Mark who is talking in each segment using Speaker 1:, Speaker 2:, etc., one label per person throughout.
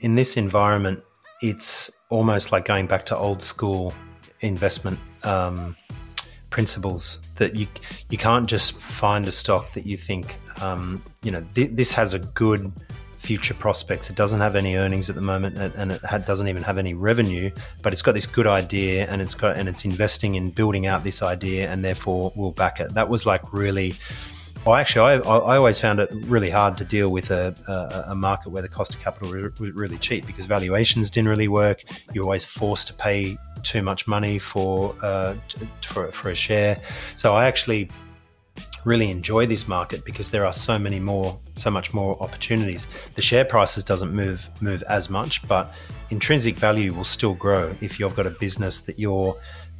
Speaker 1: In this environment, it's almost like going back to old school investment um, principles that you you can't just find a stock that you think um, you know th- this has a good future prospects. It doesn't have any earnings at the moment, and it ha- doesn't even have any revenue. But it's got this good idea, and it's got and it's investing in building out this idea, and therefore we'll back it. That was like really well, actually, I, I always found it really hard to deal with a, a, a market where the cost of capital was really cheap because valuations didn't really work. You're always forced to pay too much money for uh, for, for a share. So I actually really enjoy this market because there are so many more, so much more opportunities. The share prices doesn't move move as much, but intrinsic value will still grow if you've got a business that you're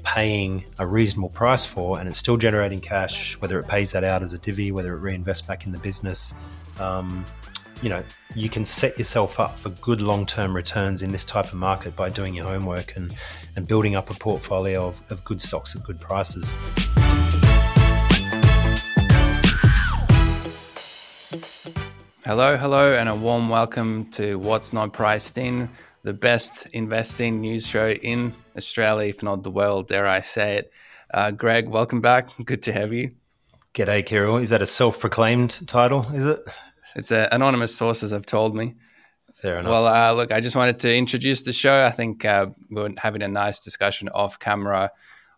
Speaker 1: paying a reasonable price for and it's still generating cash, whether it pays that out as a divvy, whether it reinvests back in the business, um, you know, you can set yourself up for good long-term returns in this type of market by doing your homework and, and building up a portfolio of, of good stocks at good prices.
Speaker 2: Hello, hello, and a warm welcome to What's Not Priced In, the best investing news show in Australia, if not the world, dare I say it. Uh, Greg, welcome back. Good to have you.
Speaker 1: G'day, Kiryll. Is that a self proclaimed title? Is it?
Speaker 2: It's uh, anonymous sources have told me.
Speaker 1: Fair enough.
Speaker 2: Well, uh, look, I just wanted to introduce the show. I think uh, we are having a nice discussion off camera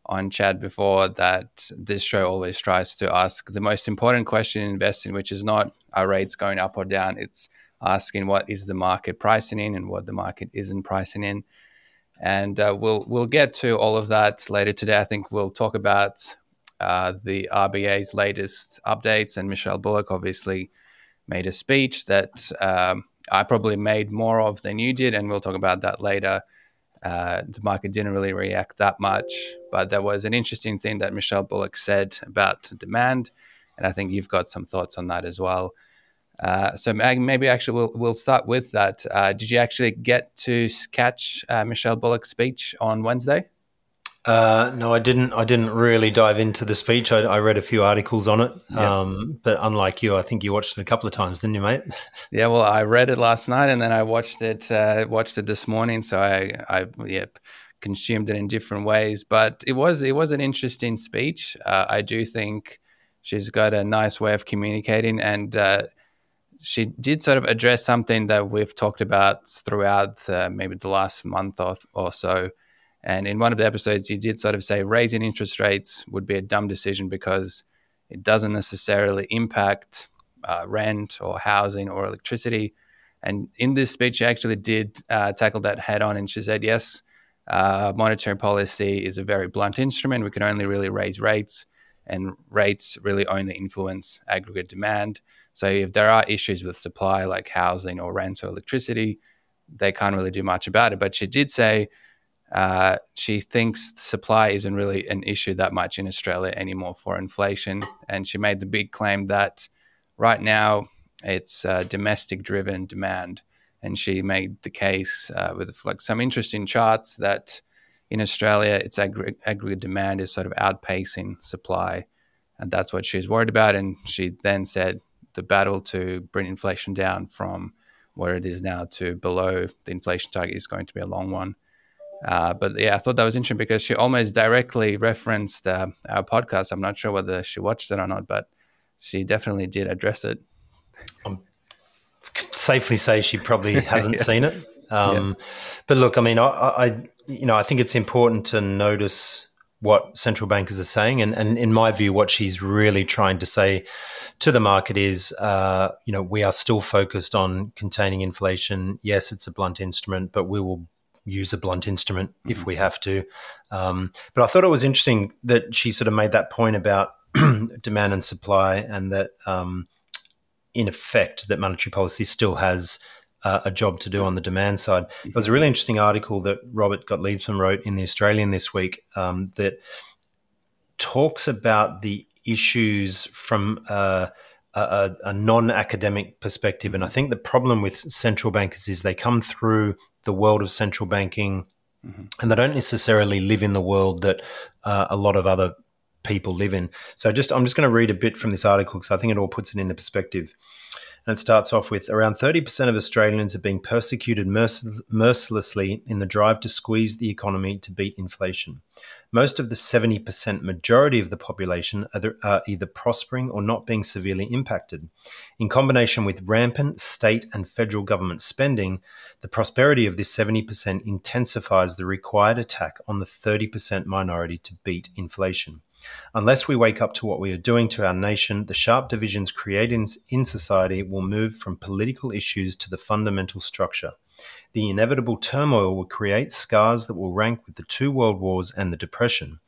Speaker 2: on chat before that this show always tries to ask the most important question in investing, which is not are rates going up or down. It's asking what is the market pricing in and what the market isn't pricing in. And uh, we'll we'll get to all of that later today. I think we'll talk about uh, the RBA's latest updates, and Michelle Bullock obviously made a speech that um, I probably made more of than you did, and we'll talk about that later. Uh, the market didn't really react that much, but there was an interesting thing that Michelle Bullock said about demand, and I think you've got some thoughts on that as well. Uh, so maybe actually we'll we'll start with that. Uh, did you actually get to catch uh, Michelle Bullock's speech on Wednesday?
Speaker 1: Uh, no, I didn't. I didn't really dive into the speech. I, I read a few articles on it, um, but unlike you, I think you watched it a couple of times, didn't you, mate?
Speaker 2: Yeah, well, I read it last night, and then I watched it uh, watched it this morning. So I, I, yeah, consumed it in different ways. But it was it was an interesting speech. I do think she's got a nice way of communicating, and she did sort of address something that we've talked about throughout uh, maybe the last month or, or so. And in one of the episodes, you did sort of say raising interest rates would be a dumb decision because it doesn't necessarily impact uh, rent or housing or electricity. And in this speech, she actually did uh, tackle that head on. And she said, yes, uh, monetary policy is a very blunt instrument. We can only really raise rates, and rates really only influence aggregate demand. So if there are issues with supply, like housing or rent or electricity, they can't really do much about it. But she did say uh, she thinks supply isn't really an issue that much in Australia anymore for inflation. And she made the big claim that right now it's uh, domestic driven demand. And she made the case uh, with like some interesting charts that in Australia, its aggregate, aggregate demand is sort of outpacing supply. And that's what she's worried about. And she then said the battle to bring inflation down from where it is now to below the inflation target is going to be a long one. Uh, but yeah, I thought that was interesting because she almost directly referenced uh, our podcast. I'm not sure whether she watched it or not, but she definitely did address it.
Speaker 1: Um, safely say she probably hasn't yeah. seen it. Um, yeah. But look, I mean, I, I, you know, I think it's important to notice what central bankers are saying. And, and in my view, what she's really trying to say to the market is, uh, you know, we are still focused on containing inflation. Yes, it's a blunt instrument, but we will use a blunt instrument mm-hmm. if we have to. Um, but I thought it was interesting that she sort of made that point about demand and supply and that, um, in effect, that monetary policy still has – uh, a job to do on the demand side. There was a really interesting article that Robert Gottliebsen wrote in the Australian this week um, that talks about the issues from uh, a, a, non-academic perspective. And I think the problem with central bankers is they come through the world of central banking, mm-hmm. and they don't necessarily live in the world that uh, a lot of other people live in. So just I'm just going to read a bit from this article because I think it all puts it into perspective. And it starts off with around 30% of Australians are being persecuted mercilessly in the drive to squeeze the economy to beat inflation. Most of the 70% majority of the population are either prospering or not being severely impacted. In combination with rampant state and federal government spending, the prosperity of this 70% intensifies the required attack on the 30% minority to beat inflation. Unless we wake up to what we are doing to our nation, the sharp divisions created in society will move from political issues to the fundamental structure. The inevitable turmoil will create scars that will rank with the two world wars and the Depression,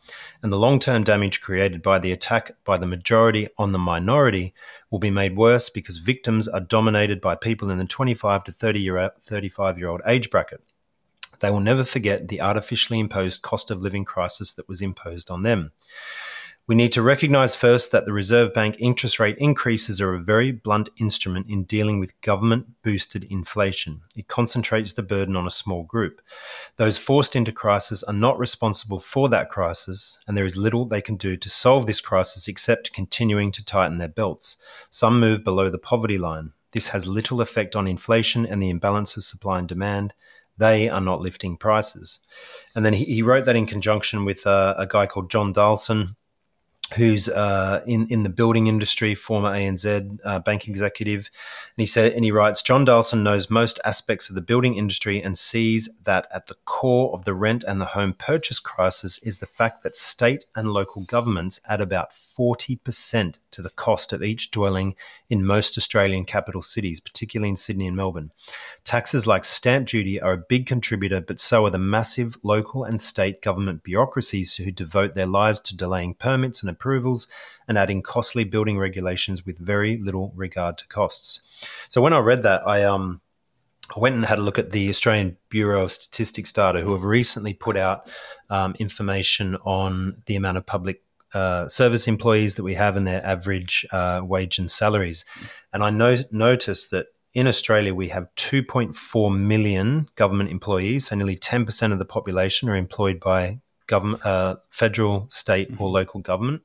Speaker 1: and the long term damage created by the attack by the majority on the minority will be made worse because victims are dominated by people in the 25 to 30 year, 35 year old age bracket. They will never forget the artificially imposed cost of living crisis that was imposed on them. We need to recognize first that the Reserve Bank interest rate increases are a very blunt instrument in dealing with government boosted inflation. It concentrates the burden on a small group. Those forced into crisis are not responsible for that crisis, and there is little they can do to solve this crisis except continuing to tighten their belts. Some move below the poverty line. This has little effect on inflation and the imbalance of supply and demand. They are not lifting prices. And then he, he wrote that in conjunction with uh, a guy called John Dalson, who's uh, in in the building industry, former ANZ uh, bank executive, and he said, and he writes, John Dalson knows most aspects of the building industry and sees that at the core of the rent and the home purchase crisis is the fact that state and local governments add about forty percent to the cost of each dwelling in most Australian capital cities, particularly in Sydney and Melbourne. Taxes like stamp duty are a big contributor, but so are the massive local and state government bureaucracies who devote their lives to delaying permits and approvals and adding costly building regulations with very little regard to costs. So when I read that, I um I went and had a look at the Australian Bureau of Statistics data, who have recently put out um, information on the amount of public uh, service employees that we have and their average uh, wage and salaries. And I no- noticed that in Australia, we have 2.4 million government employees, so nearly 10% of the population are employed by government, uh, federal, state, mm-hmm. or local government.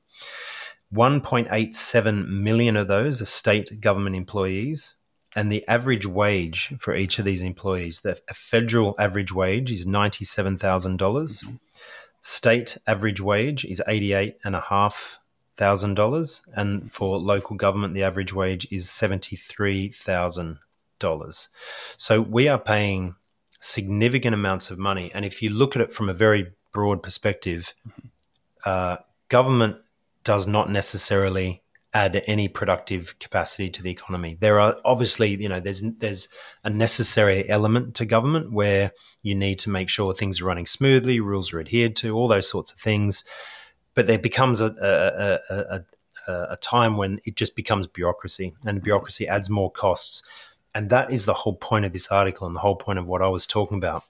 Speaker 1: 1.87 million of those are state government employees, and the average wage for each of these employees, the federal average wage is $97,000. Mm-hmm. State average wage is eighty-eight and a half thousand dollars, and for local government, the average wage is seventy-three thousand dollars. So we are paying significant amounts of money, and if you look at it from a very broad perspective, uh, government does not necessarily add any productive capacity to the economy. There are obviously, you know, there's there's a necessary element to government where you need to make sure things are running smoothly, rules are adhered to, all those sorts of things. But there becomes a a, a, a, a time when it just becomes bureaucracy, and bureaucracy adds more costs. And that is the whole point of this article and the whole point of what I was talking about.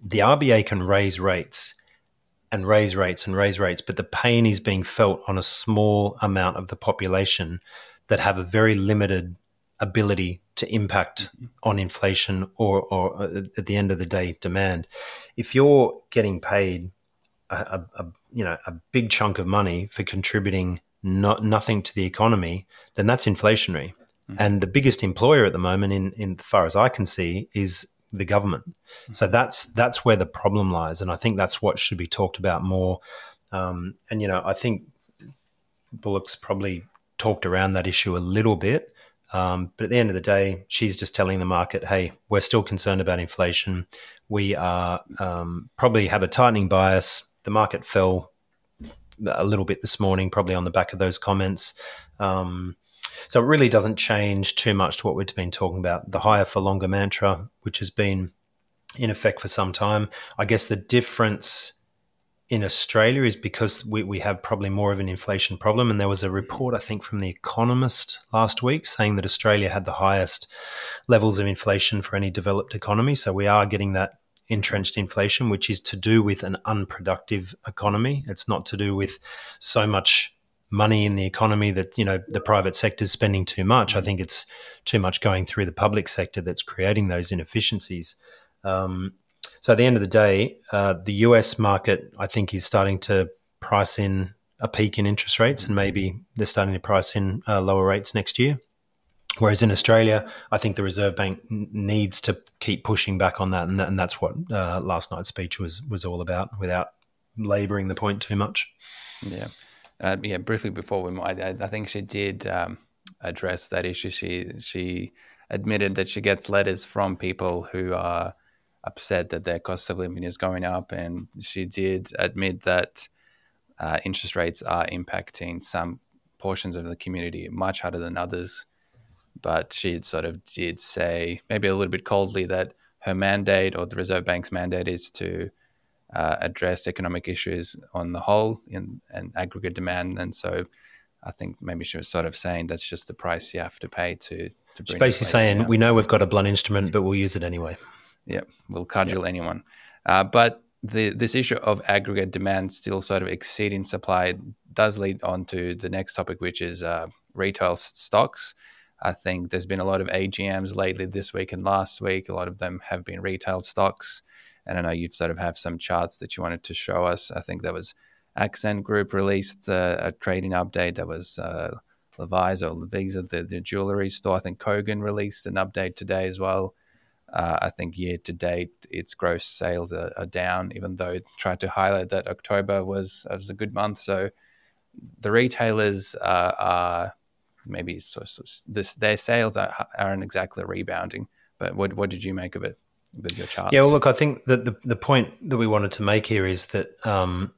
Speaker 1: The RBA can raise rates and raise rates and raise rates, but the pain is being felt on a small amount of the population that have a very limited ability to impact mm-hmm. on inflation or, or uh, at the end of the day demand. If you're getting paid a, a, a you know a big chunk of money for contributing not, nothing to the economy, then that's inflationary. Mm-hmm. And the biggest employer at the moment, in, in far as I can see, is the government. Mm-hmm. So that's that's where the problem lies, and I think that's what should be talked about more. Um, and you know, I think Bullock's probably talked around that issue a little bit, um, but at the end of the day, she's just telling the market, "Hey, we're still concerned about inflation. We are um, probably have a tightening bias. The market fell a little bit this morning, probably on the back of those comments." Um, so it really doesn't change too much to what we've been talking about. The higher for longer mantra, which has been in effect for some time. I guess the difference in Australia is because we, we have probably more of an inflation problem. And there was a report, I think, from The Economist last week saying that Australia had the highest levels of inflation for any developed economy. So we are getting that entrenched inflation, which is to do with an unproductive economy. It's not to do with so much money in the economy that you know the private sector is spending too much. I think it's too much going through the public sector that's creating those inefficiencies. Um, so at the end of the day, uh, the US market I think is starting to price in a peak in interest rates, and maybe they're starting to price in uh, lower rates next year. Whereas in Australia, I think the Reserve Bank needs to keep pushing back on that, and, and that's what uh, last night's speech was was all about, without labouring the point too much.
Speaker 2: Yeah, uh, yeah. Briefly before we, I, I think she did um, address that issue. She she admitted that she gets letters from people who are upset that their cost of living is going up, and she did admit that uh, interest rates are impacting some portions of the community much harder than others but she sort of did say, maybe a little bit coldly, that her mandate or the Reserve Bank's mandate is to uh, address economic issues on the whole in and aggregate demand. And so I think maybe she was sort of saying that's just the price you have to pay to to.
Speaker 1: She's basically saying down. we know we've got a blunt instrument, but we'll use it anyway.
Speaker 2: Yeah, we'll cudgel anyone. Uh, but the, this issue of aggregate demand still sort of exceeding supply does lead on to the next topic, which is uh, retail stocks. I think there's been a lot of AGMs lately this week and last week. A lot of them have been retail stocks. And I know you've sort of have some charts that you wanted to show us. I think there was Accent Group released uh, a trading update. There was uh, Levi's or Lovisa, the, the jewelry store. I think Kogan released an update today as well. Uh, I think year to date, its gross sales are, are, down, even though it tried to highlight that October was, was a good month. So the retailers uh, are maybe so, so this their sales are, aren't exactly rebounding. But what what did you make of it your charts?
Speaker 1: Yeah, well, look, I think that the the point that we wanted to make here is that um,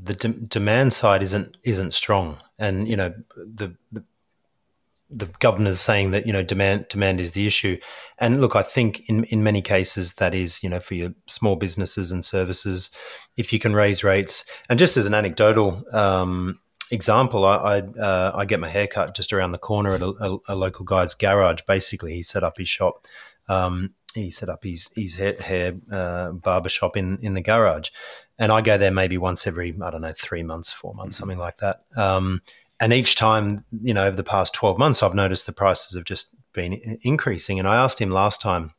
Speaker 1: the de- demand side isn't isn't strong, and you know the, the the governor's saying that you know demand demand is the issue, and look, I think in in many cases that is you know for your small businesses and services, if you can raise rates, and just as an anecdotal um, example, I I, uh, I, get my hair cut just around the corner at a, a, a, local guy's garage. Basically, he set up his shop. Um, he set up his his hair, hair uh, barber shop in in the garage, and I go there maybe once every I don't know three months, four months, mm-hmm. something like that. Um, and each time, you know, over the past twelve months, I've noticed the prices have just been increasing. And I asked him last time.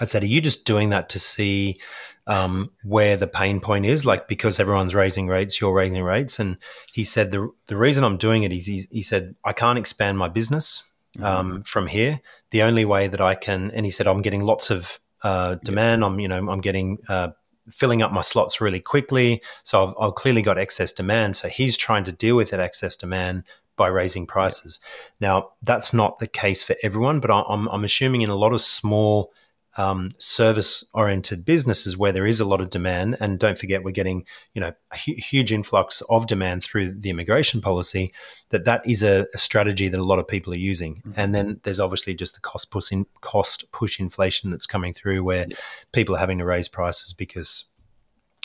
Speaker 1: I said, "Are you just doing that to see um, where the pain point is, like because everyone's raising rates, you're raising rates. And he said the the reason I'm doing it is he, he said I can't expand my business mm-hmm. um, from here. The only way that I can, and he said I'm getting lots of uh, demand. I'm you know I'm getting uh, filling up my slots really quickly. So I've, I've, clearly got excess demand. So he's trying to deal with that excess demand by raising prices. Now that's not the case for everyone, but I'm, I'm assuming in a lot of small um, service oriented businesses where there is a lot of demand and don't forget we're getting you know a hu- huge influx of demand through the immigration policy that that is a, a strategy that a lot of people are using mm-hmm. and then there's obviously just the cost push in, cost push inflation that's coming through where yeah. people are having to raise prices because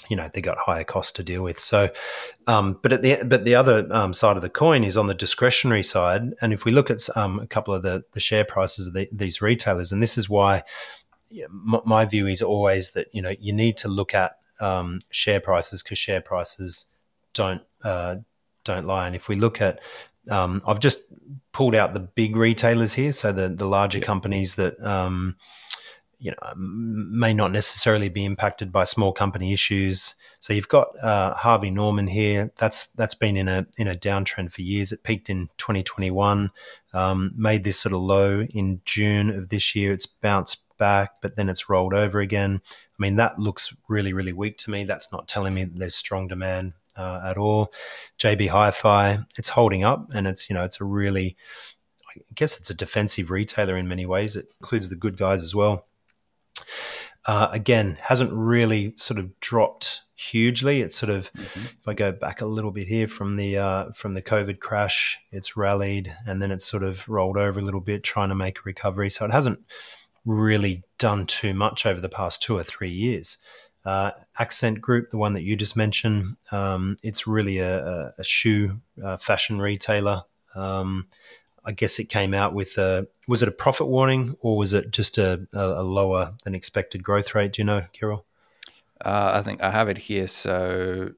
Speaker 1: you know they got higher costs to deal with. So, um, but at the but the other um, side of the coin is on the discretionary side. And if we look at um, a couple of the the share prices of the, these retailers, and this is why my view is always that you know you need to look at um, share prices because share prices don't uh, don't lie. And if we look at, um, I've just pulled out the big retailers here, so the the larger yeah. companies that um, you know may not necessarily be impacted by small company issues. So you've got uh, Harvey Norman here. That's that's been in a in a downtrend for years. It peaked in 2021, um, made this sort of low in June of this year. It's bounced back, but then it's rolled over again. I mean, that looks really, really weak to me. That's not telling me that there's strong demand uh, at all. JB Hi-Fi, it's holding up, and it's you know it's a really, I guess it's a defensive retailer in many ways. It includes the good guys as well. Uh, again, hasn't really sort of dropped hugely. It's sort of mm-hmm. if I go back a little bit here from the uh, from the COVID crash, it's rallied and then it's sort of rolled over a little bit, trying to make a recovery. So it hasn't really done too much over the past two or three years. Uh, Accent Group, the one that you just mentioned, um, it's really a, a, shoe uh, fashion retailer. Um, I guess it came out with a was it a profit warning or was it just a, a lower than expected growth rate? Do you know, Kiryll?
Speaker 2: Uh, I think I have it here. So,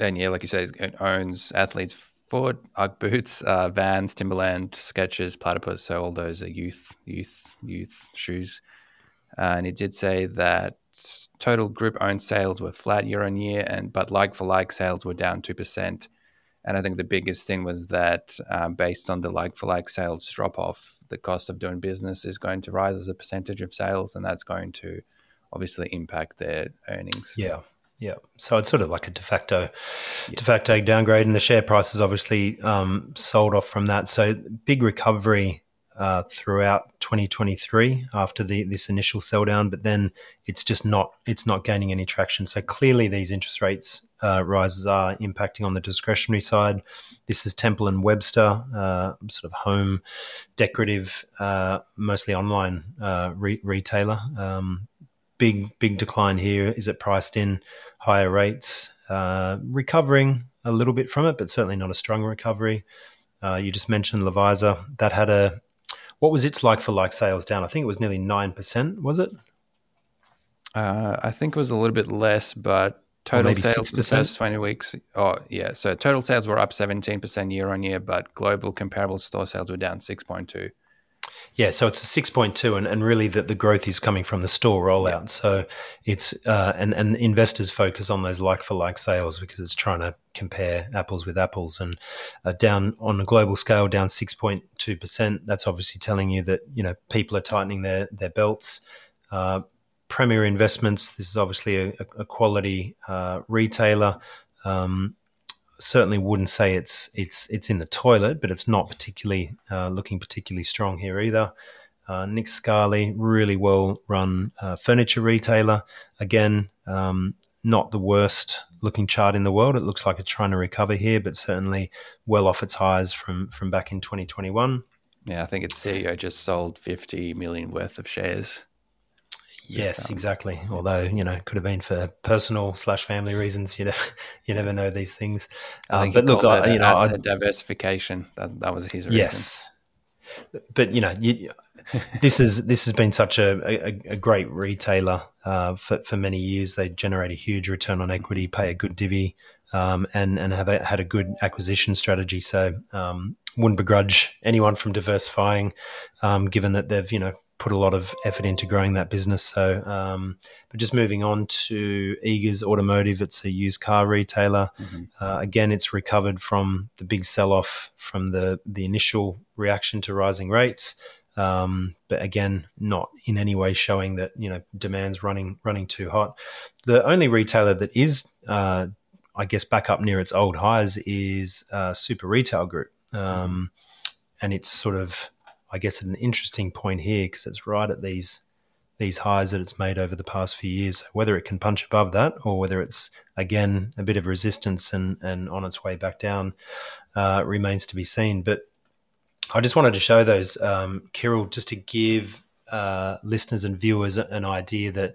Speaker 2: and yeah, like you said, it owns Athlete's Foot, Ugg boots, uh, Vans, Timberland, Skechers, Platypus. So all those are youth, youth, youth shoes. Uh, and it did say that total group owned sales were flat year on year, and but like for like sales were down two percent. And I think the biggest thing was that um, based on the like for like sales drop off, the cost of doing business is going to rise as a percentage of sales, and that's going to obviously impact their earnings.
Speaker 1: Yeah. Yeah, so it's sort of like a de facto, yeah. de facto downgrade, and the share price is obviously um, sold off from that. So big recovery uh, throughout 2023 after the this initial sell down, but then it's just not it's not gaining any traction. So clearly, these interest rates uh, rises are impacting on the discretionary side. This is Temple and Webster, uh, sort of home decorative, uh, mostly online uh, re- retailer. Um, big big decline here. Is it priced in higher rates? Uh, recovering a little bit from it, but certainly not a strong recovery. you just mentioned Lovisa that had a what was its like for like sales down? I think it was nearly 9%, was it?
Speaker 2: Uh, I think it was a little bit less, but total sales 6%? the first 20 weeks. Oh, yeah. So total sales were up 17% year on year, but global comparable store sales were down 6.2.
Speaker 1: Yeah, so it's a 6.2, and, and really that the growth is coming from the store rollout. Yeah. So it's, uh, and, and investors focus on those like for like sales because it's trying to compare apples with apples. And uh, down on a global scale, down 6.2%. That's obviously telling you that, you know, people are tightening their, their belts. Uh, Premier Investments, this is obviously a, a quality uh, retailer. Um, certainly wouldn't say it's it's it's in the toilet, but it's not particularly uh, looking particularly strong here either. Uh, Nick Scali, really well run uh, furniture retailer. Again, um, not the worst looking chart in the world. It looks like it's trying to recover here, but certainly well off its highs from from back in 2021.
Speaker 2: Yeah, I think its CEO just sold 50 million worth of shares.
Speaker 1: Yes, um, exactly. Although you know, it could have been for personal slash family reasons. You never, you never know these things.
Speaker 2: Um, but look, I, you know, I, diversification. That, that was his reason. Yes,
Speaker 1: but you know, you, this is this has been such a, a, a great retailer uh, for for many years. They generate a huge return on equity, pay a good divvy, um, and and have a, had a good acquisition strategy. So um, wouldn't begrudge anyone from diversifying, um, given that they've you know put a lot of effort into growing that business. So, um, but just moving on to Eagers Automotive, it's a used car retailer. Mm-hmm. Uh, again, it's recovered from the big sell off from the the initial reaction to rising rates. Um, but again, not in any way showing that you know demand's running running too hot. The only retailer that is, uh, I guess, back up near its old highs is uh, Super Retail Group, um, and it's sort of I guess, at an interesting point here because it's right at these these highs that it's made over the past few years. Whether it can punch above that or whether it's again a bit of resistance and and on its way back down uh, remains to be seen. But I just wanted to show those, um, Kiryll, just to give uh, listeners and viewers an idea that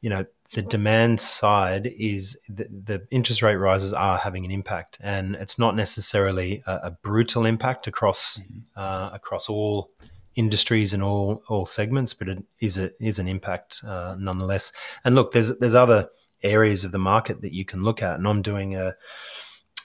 Speaker 1: you know the demand side is the, the, interest rate rises are having an impact, and it's not necessarily a, a brutal impact across mm-hmm. uh, across all industries and all all segments, but it is a is an impact uh, nonetheless. And look, there's there's other areas of the market that you can look at, and I'm doing a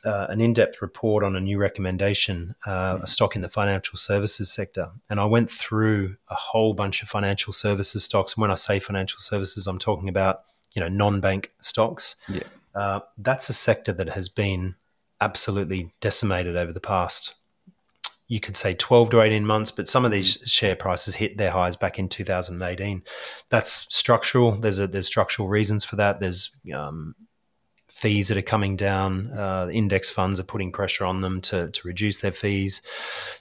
Speaker 1: uh, an in-depth report on a new recommendation, uh, a stock in the financial services sector, and I went through a whole bunch of financial services stocks. And when I say financial services, I'm talking about you know non-bank stocks.
Speaker 2: Yeah.
Speaker 1: Uh, that's a sector that has been absolutely decimated over the past you could say 12 to 18 months, but some of these share prices hit their highs back in 2018. That's structural. There's a, there's structural reasons for that. There's um, fees that are coming down. Uh, index funds are putting pressure on them to, to reduce their fees.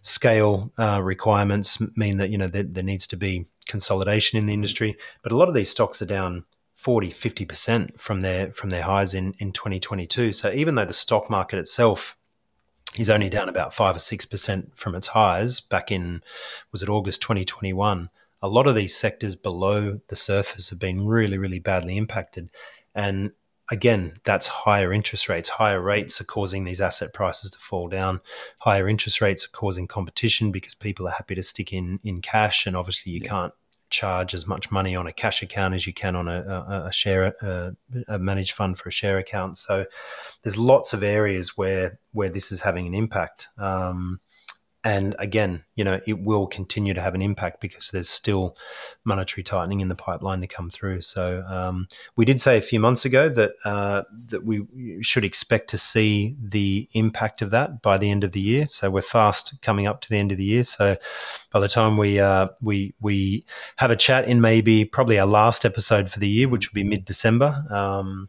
Speaker 1: Scale uh, requirements mean that you know there, there needs to be consolidation in the industry. But a lot of these stocks are down 40, 50% from their from their highs in, in 2022. So even though the stock market itself is only down about five or six percent from its highs back in was it August 2021, a lot of these sectors below the surface have been really, really badly impacted. And again, that's higher interest rates. Higher rates are causing these asset prices to fall down. Higher interest rates are causing competition because people are happy to stick in in cash, and obviously you yeah. can't charge as much money on a cash account as you can on a, a, a share a, a, managed fund for a share account. So there's lots of areas where where this is having an impact. Um, and again, you know, it will continue to have an impact because there's still monetary tightening in the pipeline to come through. So um, we did say a few months ago that uh, that we should expect to see the impact of that by the end of the year. So we're fast coming up to the end of the year. So by the time we uh, we we have a chat in maybe probably our last episode for the year, which will be mid December. Um,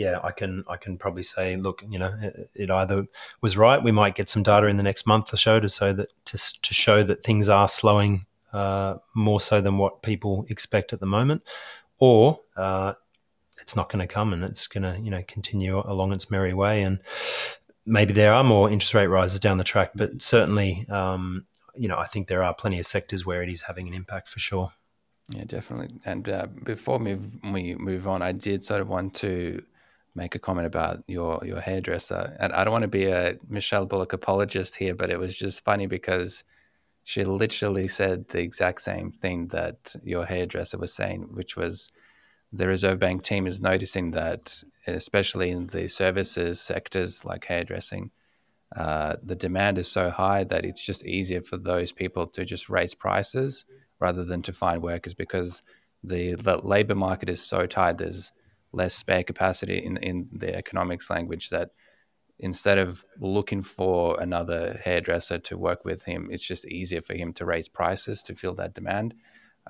Speaker 1: yeah, I can I can probably say, look, you know, it, it, either was right. We might get some data in the next month or so to show that to, to show that things are slowing uh, more so than what people expect at the moment, or uh, it's not going to come and it's going to you know continue along its merry way. And maybe there are more interest rate rises down the track, but certainly, um, you know, I think there are plenty of sectors where it is having an impact for sure.
Speaker 2: Yeah, definitely. And uh, before we we move on, I did sort of want to make a comment about your your hairdresser. And I don't want to be a Michelle Bullock apologist here, but it was just funny because she literally said the exact same thing that your hairdresser was saying, which was the Reserve Bank team is noticing that, especially in the services sectors like hairdressing, uh, the demand is so high that it's just easier for those people to just raise prices rather than to find workers because the, the labor market is so tight. There's less spare capacity in in the economics language that instead of looking for another hairdresser to work with him, it's just easier for him to raise prices to fill that demand.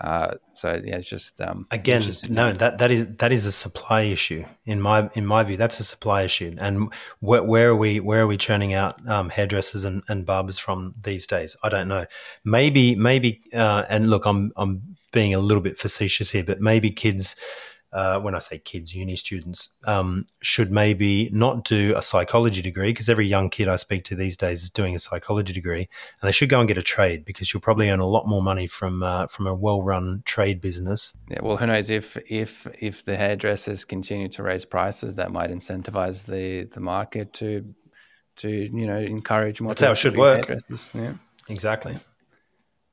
Speaker 2: Uh, so yeah, it's just um,
Speaker 1: again,
Speaker 2: it's just,
Speaker 1: no, that that is that is a supply issue in my in my view. That's a supply issue, and where, where are we where are we churning out um, hairdressers and, and barbers from these days? I don't know. Maybe maybe, uh, and look, I'm I'm being a little bit facetious here, but maybe kids uh, when I say kids, uni students, um, should maybe not do a psychology degree because every young kid I speak to these days is doing a psychology degree, and they should go and get a trade because you'll probably earn a lot more money from uh, from a well run trade business.
Speaker 2: Yeah, well, who knows if if if the hairdressers continue to raise prices, that might incentivize the the market to to you know encourage more.
Speaker 1: That's how it should work.
Speaker 2: Yeah,
Speaker 1: exactly.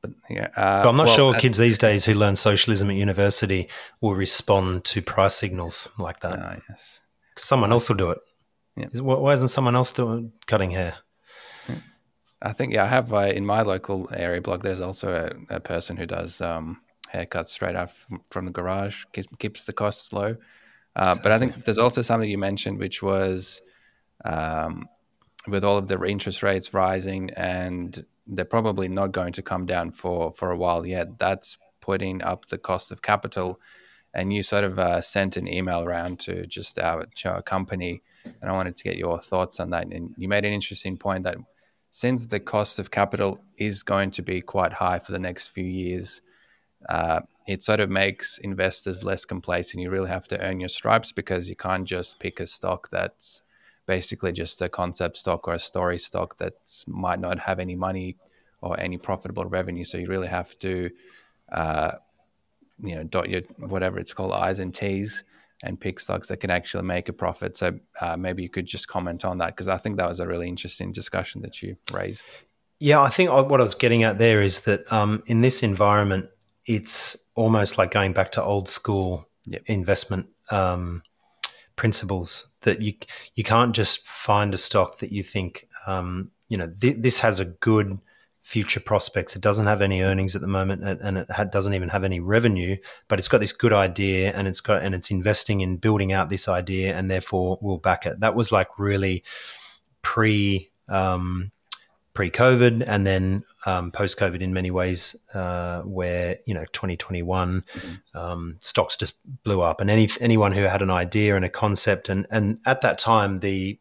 Speaker 2: But yeah, uh,
Speaker 1: but I'm not well, sure kids these days who learn socialism at university will respond to price signals like that.
Speaker 2: Uh, yes,
Speaker 1: someone else will do it. Yeah. Why isn't someone else doing cutting hair?
Speaker 2: I think yeah, I have uh, in my local area blog. There's also a, a person who does um, haircuts straight out from, from the garage, keeps, keeps the costs low. Uh, exactly. But I think there's also something you mentioned, which was um, with all of the interest rates rising and they're probably not going to come down for for a while yet. That's putting up the cost of capital. And you sort of uh, sent an email around to just our, to our company, and I wanted to get your thoughts on that. And you made an interesting point that since the cost of capital is going to be quite high for the next few years, uh, it sort of makes investors less complacent. You really have to earn your stripes because you can't just pick a stock that's basically just a concept stock or a story stock that might not have any money or any profitable revenue. So you really have to, uh, you know, dot your whatever it's called I's and T's and pick stocks that can actually make a profit. So uh, maybe you could just comment on that because I think that was a really interesting discussion that you raised.
Speaker 1: Yeah, I think what I was getting at there is that um, in this environment, it's almost like going back to old school yep. investment um, principles that you you can't just find a stock that you think um, you know th- this has a good future prospects. It doesn't have any earnings at the moment, and it ha- doesn't even have any revenue. But it's got this good idea, and it's got and it's investing in building out this idea, and therefore we'll back it. That was like really pre um, pre COVID, and then um, post COVID in many ways, uh, where you know 2021 mm-hmm. um, stocks just blew up, and any anyone who had an idea and a concept, and and at that time the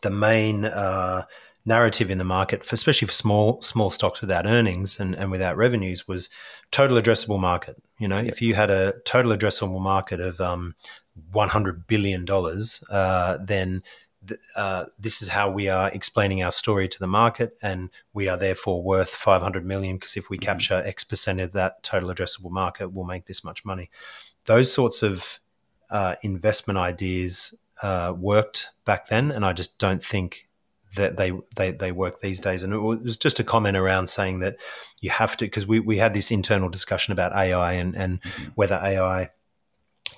Speaker 1: the main uh, narrative in the market, for, especially for small small stocks without earnings and, and without revenues, was total addressable market. You know, if you had a total addressable market of um, 100 billion dollars, uh, then uh, this is how we are explaining our story to the market, and we are therefore worth 500 million because if we mm-hmm. capture X percent of that total addressable market, we'll make this much money. Those sorts of uh, investment ideas uh, worked back then, and I just don't think that they, they they work these days. And it was just a comment around saying that you have to because we, we had this internal discussion about AI and, and mm-hmm. whether AI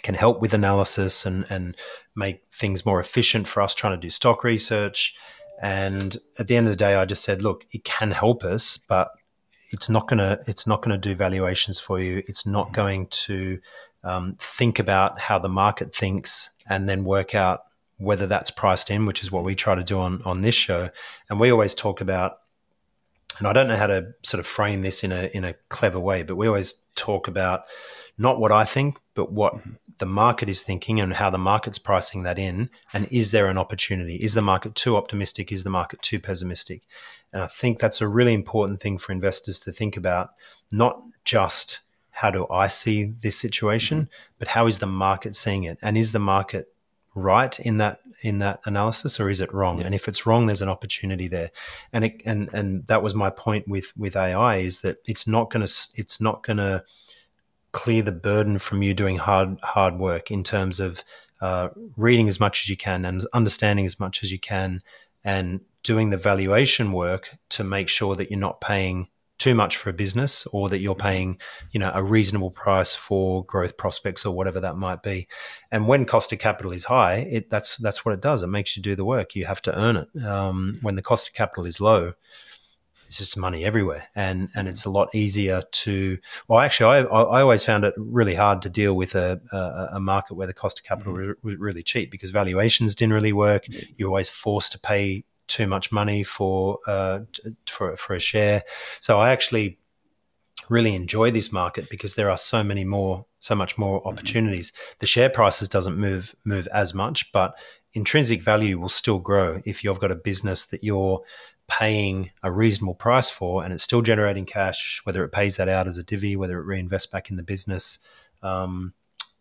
Speaker 1: can help with analysis and, and make things more efficient for us trying to do stock research. And at the end of the day, I just said, look, it can help us, but it's not gonna it's not gonna do valuations for you. It's not mm-hmm. going to um, think about how the market thinks and then work out whether that's priced in, which is what we try to do on on this show. And we always talk about, and I don't know how to sort of frame this in a in a clever way, but we always talk about not what I think, but what the market is thinking and how the market's pricing that in. And is there an opportunity? Is the market too optimistic? Is the market too pessimistic? And I think that's a really important thing for investors to think about, not just how do I see this situation, mm-hmm. but how is the market seeing it? And is the market right in that in that analysis or is it wrong yeah. and if it's wrong there's an opportunity there and it, and and that was my point with with AI is that it's not going to it's not going to clear the burden from you doing hard hard work in terms of uh, reading as much as you can and understanding as much as you can and doing the valuation work to make sure that you're not paying too much for a business or that you're paying you know a reasonable price for growth prospects or whatever that might be. And when cost of capital is high it that's that's what it does. It makes you do the work. You have to earn it um, when the cost of capital is low it's just money everywhere and and it's a lot easier to well actually i i always found it really hard to deal with a a, a market where the cost of capital mm-hmm. was really cheap because valuations didn't really work you're always forced to pay too much money for uh, for for a share. So I actually really enjoy this market because there are so many more, so much more mm-hmm. opportunities. Mm-hmm. The share prices doesn't move move as much, but intrinsic value will still grow if you've got a business that you're paying a reasonable price for and it's still generating cash, whether it pays that out as a divvy, whether it reinvests back in the business. Um,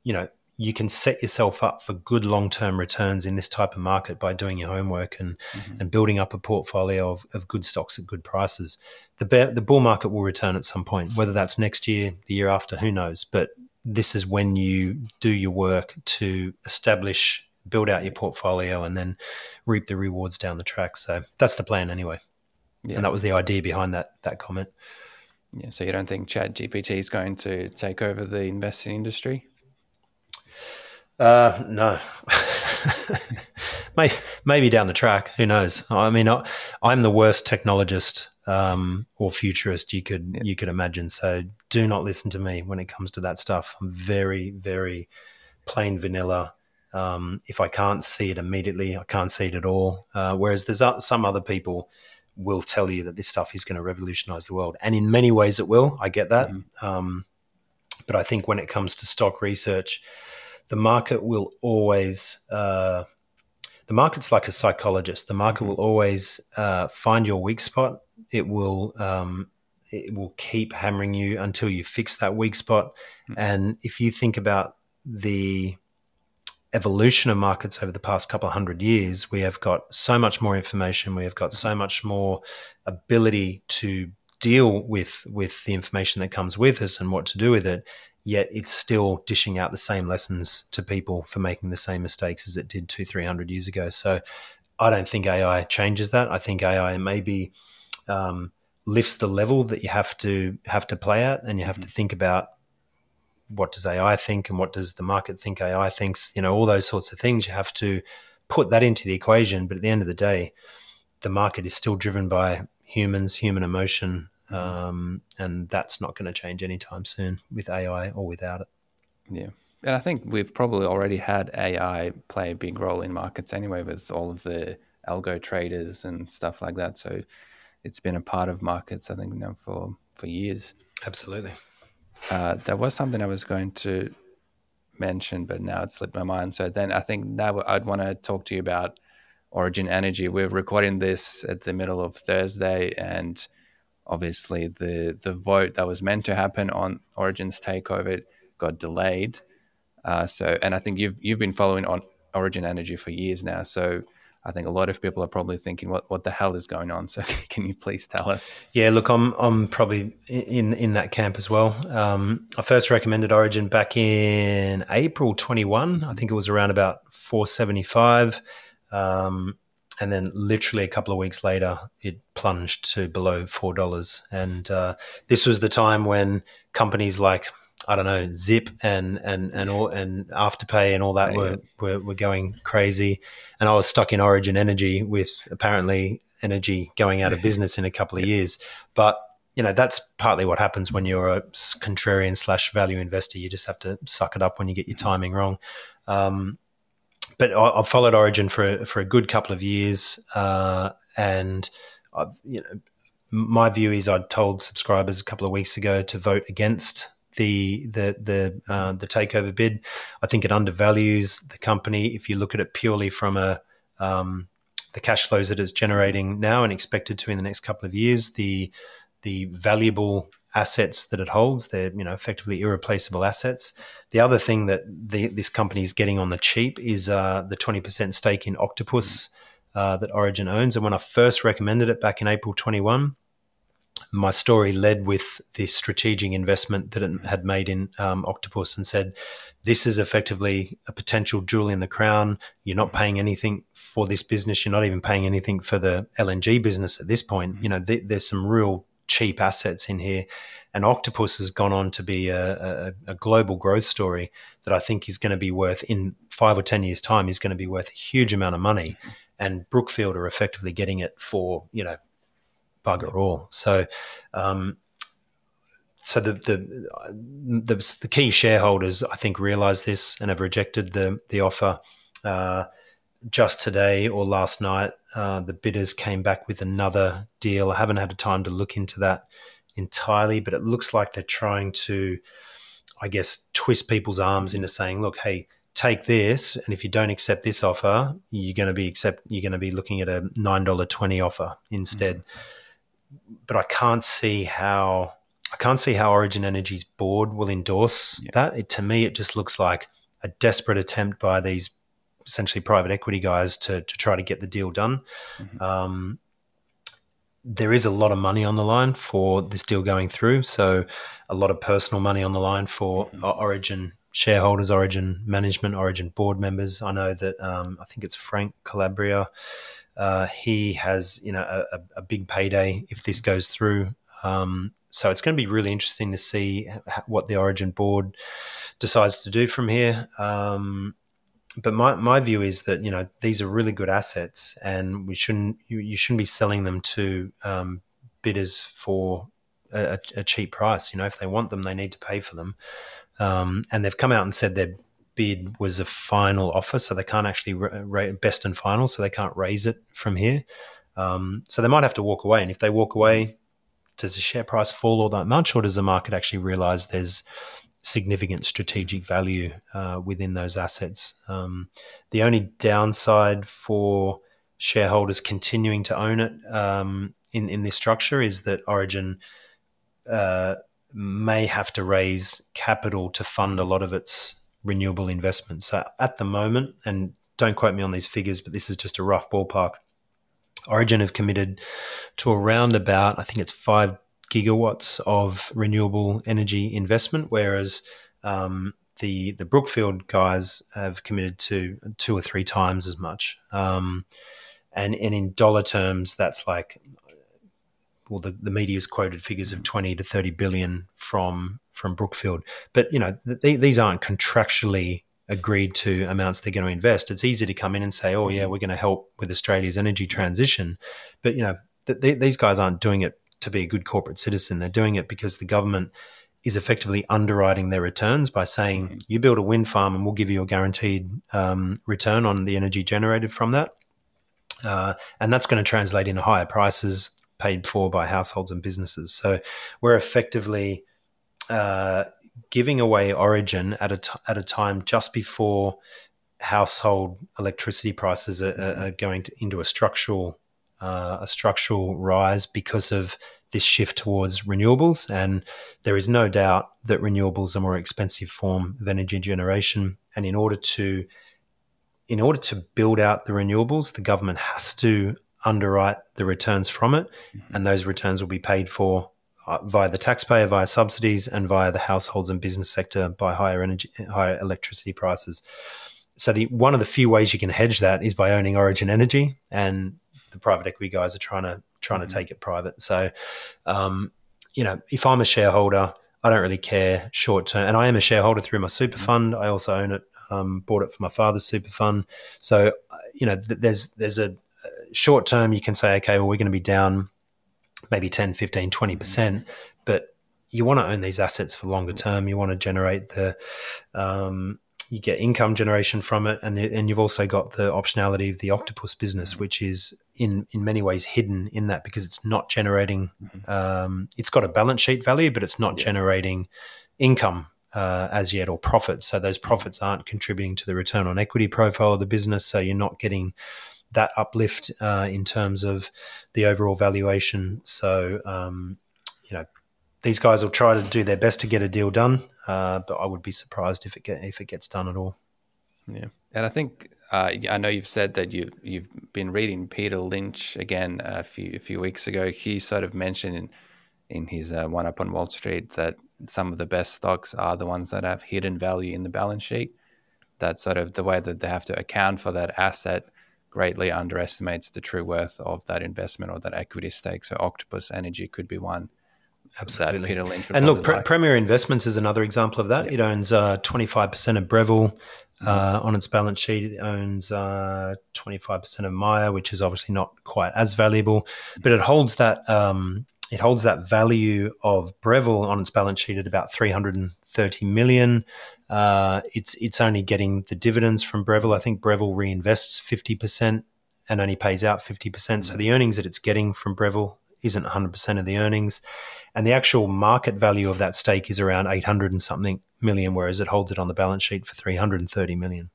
Speaker 1: you know, you can set yourself up for good long term returns in this type of market by doing your homework and, mm-hmm. and building up a portfolio of, of good stocks at good prices. The, bear, the bull market will return at some point, whether that's next year, the year after, who knows. But this is when you do your work to establish, build out your portfolio, and then reap the rewards down the track. So that's the plan anyway. Yeah. And that was the idea behind that that comment.
Speaker 2: Yeah. So you don't think Chat GPT is going to take over the investing industry?
Speaker 1: Uh, no. maybe down the track. Who knows? I mean, I, am the worst technologist um, or futurist you could yeah. you could imagine. So do not listen to me when it comes to that stuff. I'm very very plain vanilla. Um, if I can't see it immediately, I can't see it at all. Uh, whereas there's some other people will tell you that this stuff is going to revolutionize the world, and in many ways it will. I get that, mm-hmm. um, but I think when it comes to stock research the market will always uh, the market's like a psychologist. The market will always uh, find your weak spot. It will um, it will keep hammering you until you fix that weak spot. Mm-hmm. And if you think about the evolution of markets over the past couple of hundred years, we have got so much more information. We have got so much more ability to deal with with the information that comes with us and what to do with it yet it's still dishing out the same lessons to people for making the same mistakes as it did two, three hundred years ago. So I don't think AI changes that. I think AI maybe um, lifts the level that you have to have to play at, and you have mm-hmm. to think about what does AI think and what does the market think AI thinks. You know, all those sorts of things. You have to put that into the equation. But at the end of the day, the market is still driven by humans, human emotion, Mm-hmm. Um, and that's not going to change anytime soon with AI or without it.
Speaker 2: Yeah. And I think we've probably already had AI play a big role in markets anyway, with all of the algo traders and stuff like that. So it's been a part of markets, I think, now for, for years.
Speaker 1: Absolutely.
Speaker 2: Uh, there was something I was going to mention, but now it slipped my mind. So then I think now I'd want to talk to you about Origin Energy. We're recording this at the middle of Thursday, and obviously the the vote that was meant to happen on Origin's takeover got delayed. Uh, so, and I think you've you've been following on Origin Energy for years now. So, I think a lot of people are probably thinking, "What what the hell is going on?" So, can you please tell us?
Speaker 1: Yeah, look, I'm I'm probably in in that camp as well. Um, I first recommended Origin back in April 21. I think it was around about 475. Um, and then literally a couple of weeks later, it plunged to below four dollars. And uh, this was the time when companies like I don't know, Zip and and and all and Afterpay and all that were, were were going crazy, and I was stuck in Origin Energy with apparently energy going out of business in a couple of years. But you know that's partly what happens when you're a contrarian slash value investor. You just have to suck it up when you get your mm-hmm. timing wrong. Um, but I, have followed Origin for for a good couple of years, uh, and I, you know my view is I'd told subscribers a couple of weeks ago to vote against the the the uh, the takeover bid. I think it undervalues the company if you look at it purely from a um, the cash flows that it's generating now and expected to in the next couple of years. The the valuable assets that it holds. They're you know effectively irreplaceable assets. The other thing that the, this company is getting on the cheap is uh, the twenty percent stake in Octopus uh, that Origin owns. And when I first recommended it back in April twenty one, my story led with the strategic investment that it had made in um, Octopus and said, this is effectively a potential jewel in the crown. You're not paying anything for this business. You're not even paying anything for the LNG business at this point. You know, th- there's some real cheap assets in here. And Octopus has gone on to be a, a, a global growth story that I think is going to be worth in five or 10 years' time is going to be worth a huge amount of money. And Brookfield are effectively getting it for, you know, bugger all. So, um, so the, the, the the key shareholders I think realize this and have rejected the the offer. Uh, just today or last night, uh, the bidders came back with another deal. I haven't had time to look into that entirely, but it looks like they're trying to, I guess, twist people's arms into saying, "Look, hey, take this, and if you don't accept this offer, you're going to be accept you're going to be looking at a nine dollar twenty offer instead." Mm-hmm. But I can't see how I can't see how Origin Energy's board will endorse yeah. that. It, to me, it just looks like a desperate attempt by these essentially private equity guys to to try to get the deal done. Mm-hmm. Um, there is a lot of money on the line for this deal going through, so a lot of personal money on the line for mm-hmm. Origin shareholders, Origin management, Origin board members. I know that um, I think it's Frank Calabria. Uh, he has you know a, a, big payday if this goes through. Um, so it's going to be really interesting to see what the Origin board decides to do from here. Um, but my, my view is that you know these are really good assets, and we shouldn't you, you shouldn't be selling them to um, bidders for a, a, cheap price. You know, if they want them, they need to pay for them. Um, and they've come out and said their bid was a final offer, so they can't actually ra- best and final, so they can't raise it from here. Um, so they might have to walk away. And if they walk away, does the share price fall all that much, or does the market actually realize there's significant strategic value uh, within those assets. Um, the only downside for shareholders continuing to own it um, in in this structure is that Origin uh, may have to raise capital to fund a lot of its renewable investments. So at the moment, and don't quote me on these figures, but this is just a rough ballpark. Origin have committed to around about, I think it's five gigawatts of renewable energy investment, whereas um, the the Brookfield guys have committed to two or three times as much. Um, and and in dollar terms, that's like well, the, the media's quoted figures of twenty to thirty billion from from Brookfield. But you know, th- these aren't contractually agreed to amounts they're going to invest. It's easy to come in and say, "Oh, yeah, we're going to help with Australia's energy transition," but you know, th- th- these guys aren't doing it to be a good corporate citizen. They're doing it because the government is effectively underwriting their returns by saying, mm-hmm. you build a wind farm and we'll give you a guaranteed um, return on the energy generated from that. Uh, and that's going to translate into higher prices paid for by households and businesses. So we're effectively uh, giving away Origin at a, t- at a time just before household electricity prices are, are going to, into a structural uh, a structural rise because of this shift towards renewables. And there is no doubt that renewables are a more expensive form of energy generation. And in order to in order to build out the renewables, the government has to underwrite the returns from it, mm-hmm. and those returns will be paid for via the taxpayer, via subsidies, and via the households and business sector by higher energy, higher electricity prices. So the one of the few ways you can hedge that is by owning Origin Energy, and the private equity guys are trying to trying mm-hmm. to take it private. So, um, you know, if I'm a shareholder, I don't really care short term. And I am a shareholder through my super fund. I also own it. Um, bought it for my father's super fund. So uh, you know, th- there's there's a short term. You can say, okay, well, we're going to be down maybe 10, 15, 20 percent, but you want to own these assets for longer term. You want to generate the um, you get income generation from it, and and you've also got the optionality of the octopus business, which is in in many ways hidden in that because it's not generating. Mm-hmm. Um, it's got a balance sheet value, but it's not yeah. generating income uh, as yet or profits. So those profits aren't contributing to the return on equity profile of the business. So you're not getting that uplift uh, in terms of the overall valuation. So um, you know these guys will try to do their best to get a deal done, uh, but I would be surprised if it get, if it gets done at all.
Speaker 2: Yeah, and I think uh, I know you've said that you you've been reading Peter Lynch again a few a few weeks ago. He sort of mentioned in in his uh, one up on Wall Street that some of the best stocks are the ones that have hidden value in the balance sheet. That sort of the way that they have to account for that asset greatly underestimates the true worth of that investment or that equity stake. So Octopus Energy could be one.
Speaker 1: Absolutely. Peter Lynch and look, like. Premier Investments is another example of that. Yep. It owns uh, 25% of Breville. Uh, on its balance sheet, it owns uh, 25% of Myer, which is obviously not quite as valuable, but it holds that um, it holds that value of Breville on its balance sheet at about 330 million. Uh, it's it's only getting the dividends from Breville. I think Breville reinvests 50% and only pays out 50%. So the earnings that it's getting from Breville isn't 100% of the earnings. And the actual market value of that stake is around 800 and something million, whereas it holds it on the balance sheet for 330 million.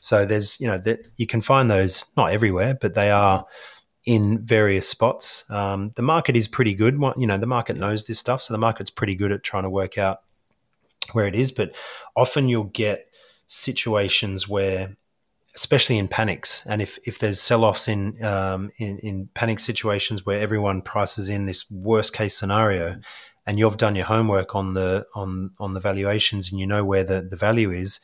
Speaker 1: So there's, you know, that you can find those not everywhere, but they are in various spots. Um, the market is pretty good. You know, the market knows this stuff, so the market's pretty good at trying to work out where it is. But often you'll get situations where, especially in panics, and if if there's sell-offs in um, in, in panic situations where everyone prices in this worst case scenario, and you've done your homework on the on on the valuations and you know where the the value is.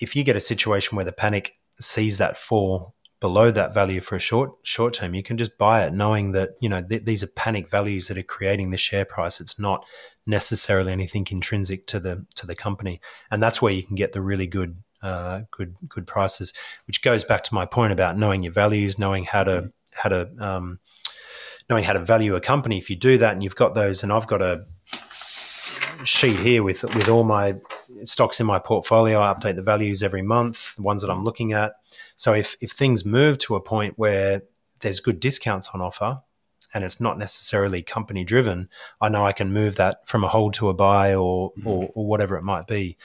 Speaker 1: If you get a situation where the panic sees that fall below that value for a short short term, you can just buy it, knowing that you know th- these are panic values that are creating the share price. It's not necessarily anything intrinsic to the to the company, and that's where you can get the really good uh, good good prices. Which goes back to my point about knowing your values, knowing how to how to um, knowing how to value a company. If you do that, and you've got those, and I've got a sheet here with with all my stocks in my portfolio. I update the values every month, the ones that I'm looking at. So if if things move to a point where there's good discounts on offer and it's not necessarily company driven, I know I can move that from a hold to a buy or, mm-hmm. or, or whatever it might be,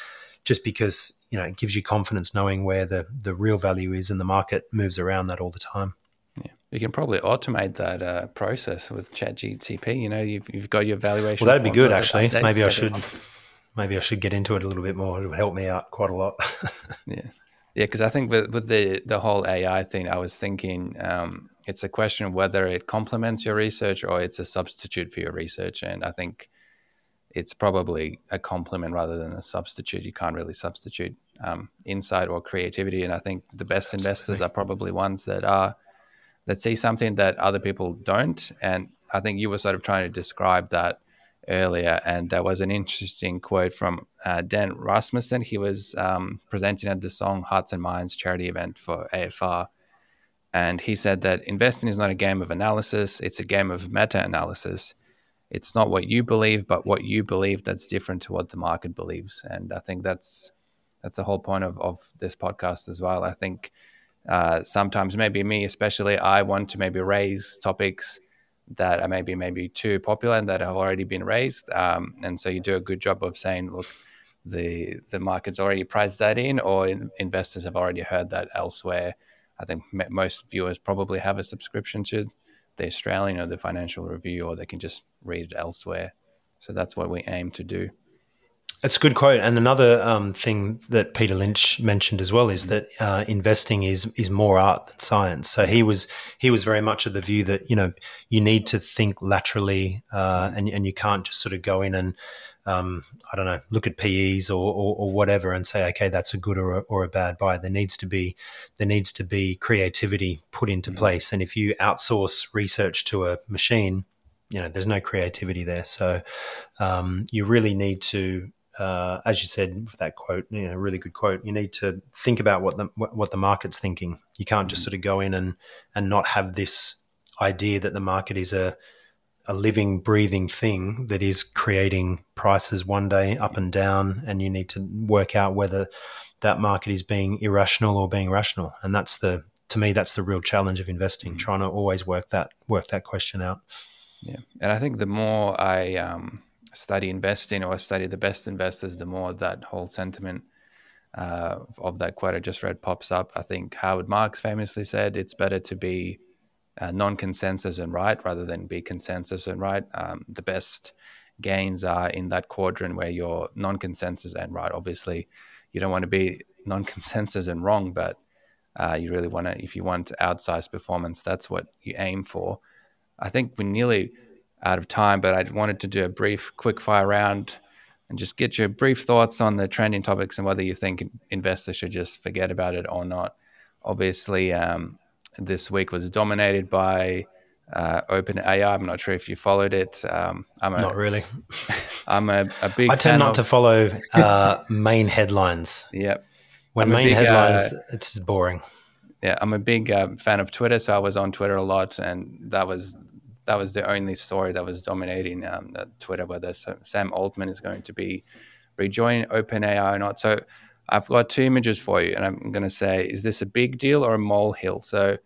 Speaker 1: just because you know it gives you confidence knowing where the the real value is and the market moves around that all the time.
Speaker 2: Yeah, you can probably automate that uh, process with ChatGTP. You know, you've, you've got your valuation.
Speaker 1: Well, that'd be good actually. Maybe I should. Maybe I should get into it a little bit more. It would help me out quite a lot.
Speaker 2: yeah, yeah, because I think with, with the the whole AI thing, I was thinking um, it's a question of whether it complements your research or it's a substitute for your research, and I think it's probably a complement rather than a substitute. You can't really substitute um, insight or creativity, and I think the best Absolutely. investors are probably ones that are that see something that other people don't. And I think you were sort of trying to describe that earlier, and there was an interesting quote from uh, Dan Rasmussen. He was um, presenting at the Sohn Hearts and Minds charity event for AFR, and he said that investing is not a game of analysis; it's a game of meta-analysis. It's not what you believe, but what you believe that's different to what the market believes. And I think that's that's the whole point of, of this podcast as well. I think uh, sometimes, maybe me especially, I want to maybe raise topics that are maybe maybe too popular and that have already been raised. Um, and so you do a good job of saying, look, the the market's already priced that in, or in, investors have already heard that elsewhere. I think most viewers probably have a subscription to the Australian or the Financial Review, or they can just read it elsewhere. So that's what we aim to do.
Speaker 1: It's a good quote. And another um, thing that Peter Lynch mentioned as well is that uh, investing is is more art than science. So he was he was very much of the view that you know you need to think laterally, uh, and and you can't just sort of go in and um, I don't know look at PEs or, or, or, whatever and say okay that's a good or a, or a bad buy. There needs to be there needs to be creativity put into mm-hmm. place. And if you outsource research to a machine, you know there's no creativity there. So um, you really need to uh, as you said, with that quote, you know, really good quote. You need to think about what the what the market's thinking. You can't just mm. sort of go in and and not have this idea that the market is a a living, breathing thing that is creating prices one day up and down, and you need to work out whether that market is being irrational or being rational. And that's the to me that's the real challenge of investing, mm. trying to always work that work that question out.
Speaker 2: Yeah, and I think the more I um, study investing or I study the best investors, the more that whole sentiment uh, of that quote I just read pops up. I think Howard Marks famously said it's better to be uh, non-consensus and right rather than be consensus and right. Um, the best gains are in that quadrant where you're non-consensus and right. Obviously, you don't want to be non-consensus and wrong, but uh, you really want to. If you want outsized performance, that's what you aim for. I think we're nearly out of time, but I wanted to do a brief quick fire round and just get your brief thoughts on the trending topics and whether you think investors should just forget about it or not. Obviously, um, this week was dominated by uh, OpenAI. I'm not sure if you followed it. Um, I'm
Speaker 1: a, not really.
Speaker 2: I'm a, a big.
Speaker 1: I tend not of, to follow uh, main headlines.
Speaker 2: Yep.
Speaker 1: When main big, headlines, uh, it's boring.
Speaker 2: Yeah, I'm a big uh, fan of Twitter, so I was on Twitter a lot, and that was that was the only story that was dominating um, Twitter, whether Sam Altman is going to be rejoining OpenAI or not. So I've got two images for you, and I'm going to say, is this a big deal or a molehill? So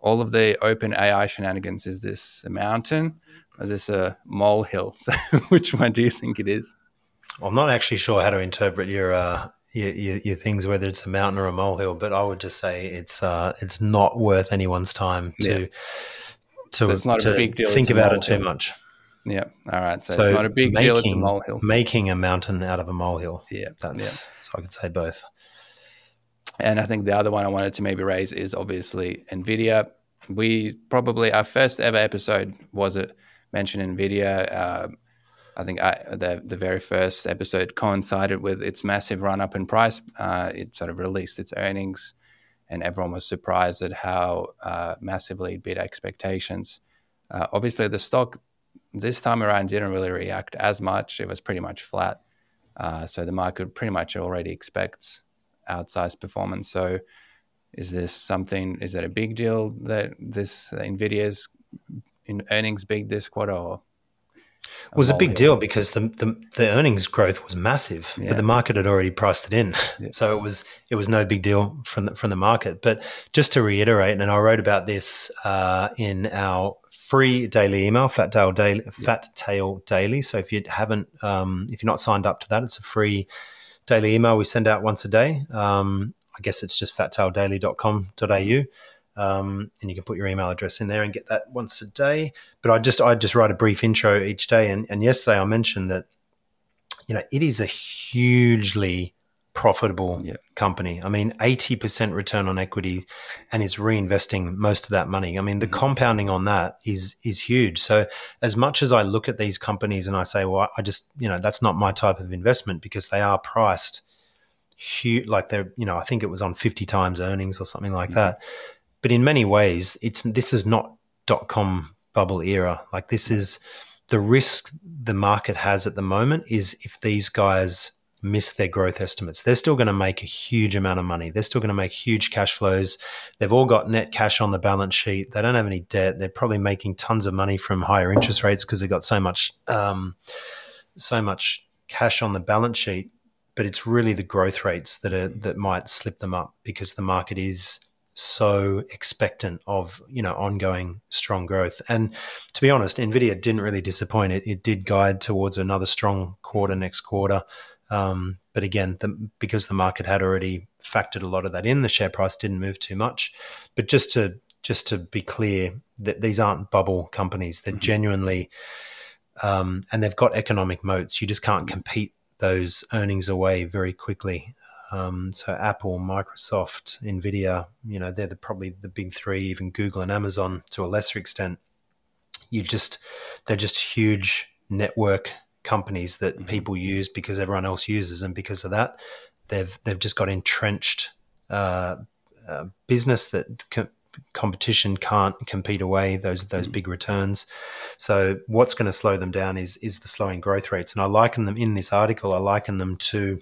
Speaker 2: all of the open AI shenanigans, is this a mountain or is this a molehill? So which one do you think it is?
Speaker 1: I'm not actually sure how to interpret your, uh, your, your, your things, whether it's a mountain or a molehill, but I would just say it's uh, it's not worth anyone's time to. Yeah to, so it's not a big deal. Think about it too much.
Speaker 2: Yeah. All right. So, so, it's not a big making, deal. It's a molehill.
Speaker 1: Making a mountain out of a molehill.
Speaker 2: Yeah.
Speaker 1: That's
Speaker 2: yeah.
Speaker 1: so I could say both.
Speaker 2: And I think the other one I wanted to maybe raise is obviously Nvidia. We probably our first ever episode was it mentioned Nvidia. Uh, I think I, the the very first episode coincided with its massive run up in price. Uh, it sort of released its earnings and everyone was surprised at how uh, massively it beat expectations. Uh, obviously, the stock this time around didn't really react as much. It was pretty much flat. Uh, so the market pretty much already expects outsized performance. So is this something, is it a big deal that this NVIDIA's in earnings big this quarter or
Speaker 1: it was a big deal because the, the, the earnings growth was massive, yeah. but the market had already priced it in, yeah. so it was it was no big deal from the, from the market. But just to reiterate, and I wrote about this uh, in our free daily email, Fat Tail Daily. Fat Tail Daily. So if you haven't, um, if you're not signed up to that, it's a free daily email we send out once a day. Um, I guess it's just fattaildaily.com.au. Um, and you can put your email address in there and get that once a day. But I just I just write a brief intro each day. And, and yesterday I mentioned that you know it is a hugely profitable yeah. company. I mean, eighty percent return on equity, and it's reinvesting most of that money. I mean, the mm-hmm. compounding on that is is huge. So as much as I look at these companies and I say, well, I just you know that's not my type of investment because they are priced huge, like they're you know I think it was on fifty times earnings or something like mm-hmm. that but in many ways, it's this is not dot com bubble era. Like this is the risk the market has at the moment is if these guys miss their growth estimates, they're still going to make a huge amount of money. They're still going to make huge cash flows. They've all got net cash on the balance sheet. They don't have any debt. They're probably making tons of money from higher interest rates because they've got so much, um, so much cash on the balance sheet. But it's really the growth rates that are that might slip them up because the market is so expectant of you know ongoing strong growth. And to be honest, Nvidia didn't really disappoint. It it did guide towards another strong quarter next quarter. Um, but again, the, because the market had already factored a lot of that in, the share price didn't move too much. But just to just to be clear, that these aren't bubble companies. They're mm-hmm. genuinely, um, and they've got economic moats. You just can't compete those earnings away very quickly. Um, so Apple, Microsoft, Nvidia, you know, they're the, probably the big three. Even Google and Amazon to a lesser extent. You just they're just huge network companies that mm-hmm. people use because everyone else uses, and because of that, they've they've just got entrenched uh, uh, business that competition can't compete away those those big returns. So what's going to slow them down is is the slowing growth rates. And I liken them in this article. I liken them to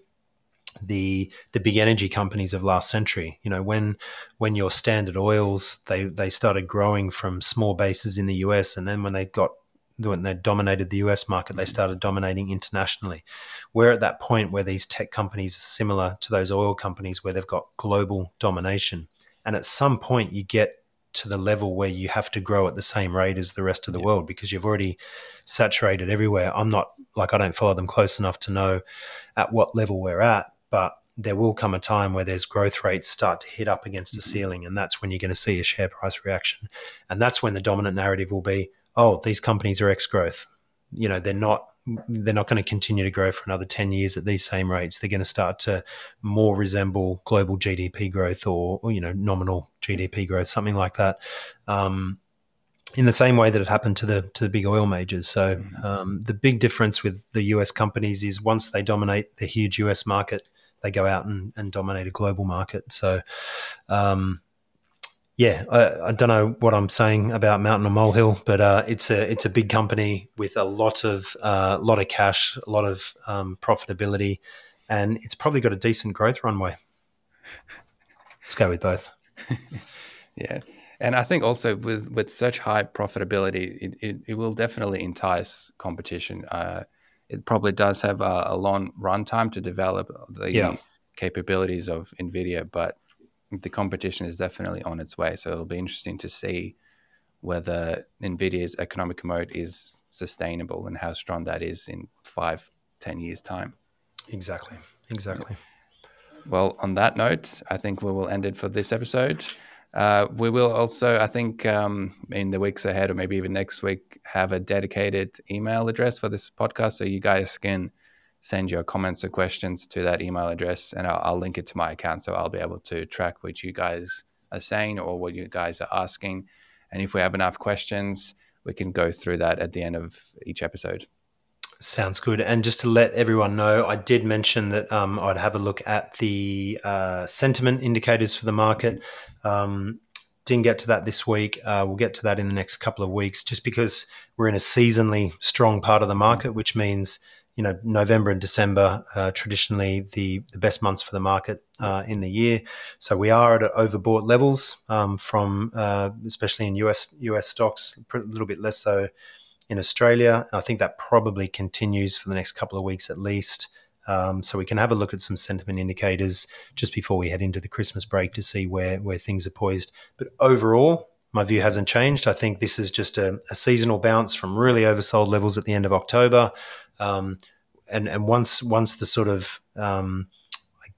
Speaker 1: the the big energy companies of last century. You know, when when your Standard Oils they they started growing from small bases in the US, and then when they got when they dominated the US market, they started dominating internationally. We're at that point where these tech companies are similar to those oil companies, where they've got global domination, and at some point you get to the level where you have to grow at the same rate as the rest of the yeah. world because you've already saturated everywhere. I'm not like I don't follow them close enough to know at what level we're at, but there will come a time where there's growth rates start to hit up against the mm-hmm. ceiling, and that's when you're going to see a share price reaction, and that's when the dominant narrative will be, oh, these companies are X growth. You know, they're not they're not going to continue to grow for another 10 years at these same rates. They're going to start to more resemble global GDP growth or, or you know, nominal GDP growth, something like that. Um, in the same way that it happened to the to the big oil majors. So mm-hmm. um, the big difference with the US companies is once they dominate the huge US market, they go out and, and dominate a global market. So um, yeah, I, I, don't know what I'm saying about Mountain or Molehill, but uh, it's a it's a big company with a lot of uh, lot of cash, a lot of um, profitability, and it's probably got a decent growth runway. Let's go with both.
Speaker 2: yeah. And I think also with, with such high profitability, it, it, it will definitely entice competition. Uh, it probably does have a, a long runtime to develop the yeah. capabilities of NVIDIA, but the competition is definitely on its way. So it'll be interesting to see whether NVIDIA's economic moat is sustainable and how strong that is in five, ten years' time.
Speaker 1: Exactly. Exactly.
Speaker 2: Well, on that note, I think we will end it for this episode. Uh, we will also, I think, um, in the weeks ahead, or maybe even next week, have a dedicated email address for this podcast, so you guys can send your comments or questions to that email address, and I'll, I'll link it to my account, so I'll be able to track what you guys are saying or what you guys are asking. And if we have enough questions, we can go through that at the end of each episode.
Speaker 1: Sounds good. And just to let everyone know, I did mention that um, I'd have a look at the uh, sentiment indicators for the market. Um, didn't get to that this week. Uh, we'll get to that in the next couple of weeks, just because we're in a seasonally strong part of the market, which means you know November and December uh, traditionally the the best months for the market uh, in the year. So we are at overbought levels um, from uh, especially in US US stocks, a little bit less so in Australia. And I think that probably continues for the next couple of weeks at least. Um, so we can have a look at some sentiment indicators just before we head into the Christmas break to see where where things are poised. But overall, my view hasn't changed. I think this is just a, a seasonal bounce from really oversold levels at the end of October, um, and and once once the sort of um,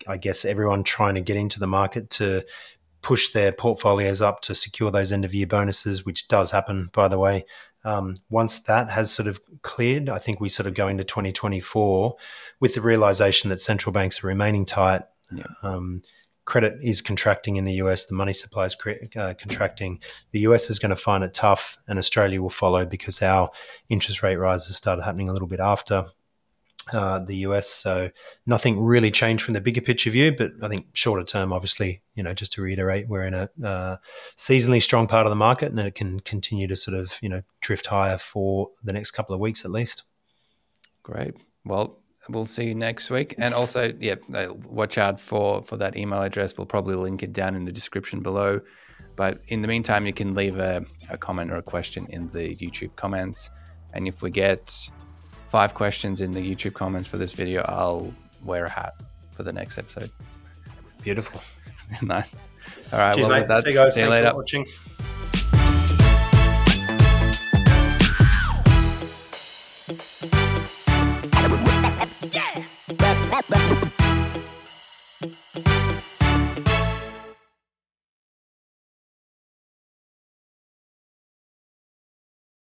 Speaker 1: I, I guess everyone trying to get into the market to push their portfolios up to secure those end of year bonuses, which does happen, by the way. Um, once that has sort of cleared, I think we sort of go into 2024 with the realization that central banks are remaining tight. Yeah. Um, credit is contracting in the US, the money supply is uh, contracting. The US is going to find it tough, and Australia will follow because our interest rate rises started happening a little bit after uh, the US. So nothing really changed from the bigger picture view, but I think shorter term, obviously, you know, just to reiterate, we're in a uh, seasonally strong part of the market, and it can continue to sort of you know drift higher for the next couple of weeks at least.
Speaker 2: Great. Well, we'll see you next week, and also, yeah, uh, watch out for for that email address. We'll probably link it down in the description below. But in the meantime, you can leave a, a comment or a question in the YouTube comments, and if we get five questions in the YouTube comments for this video, I'll wear a hat for the next episode.
Speaker 1: Beautiful.
Speaker 2: nice. All right.
Speaker 1: Cheers, well, mate. That, see you guys. See Thanks you later. for watching. Bye.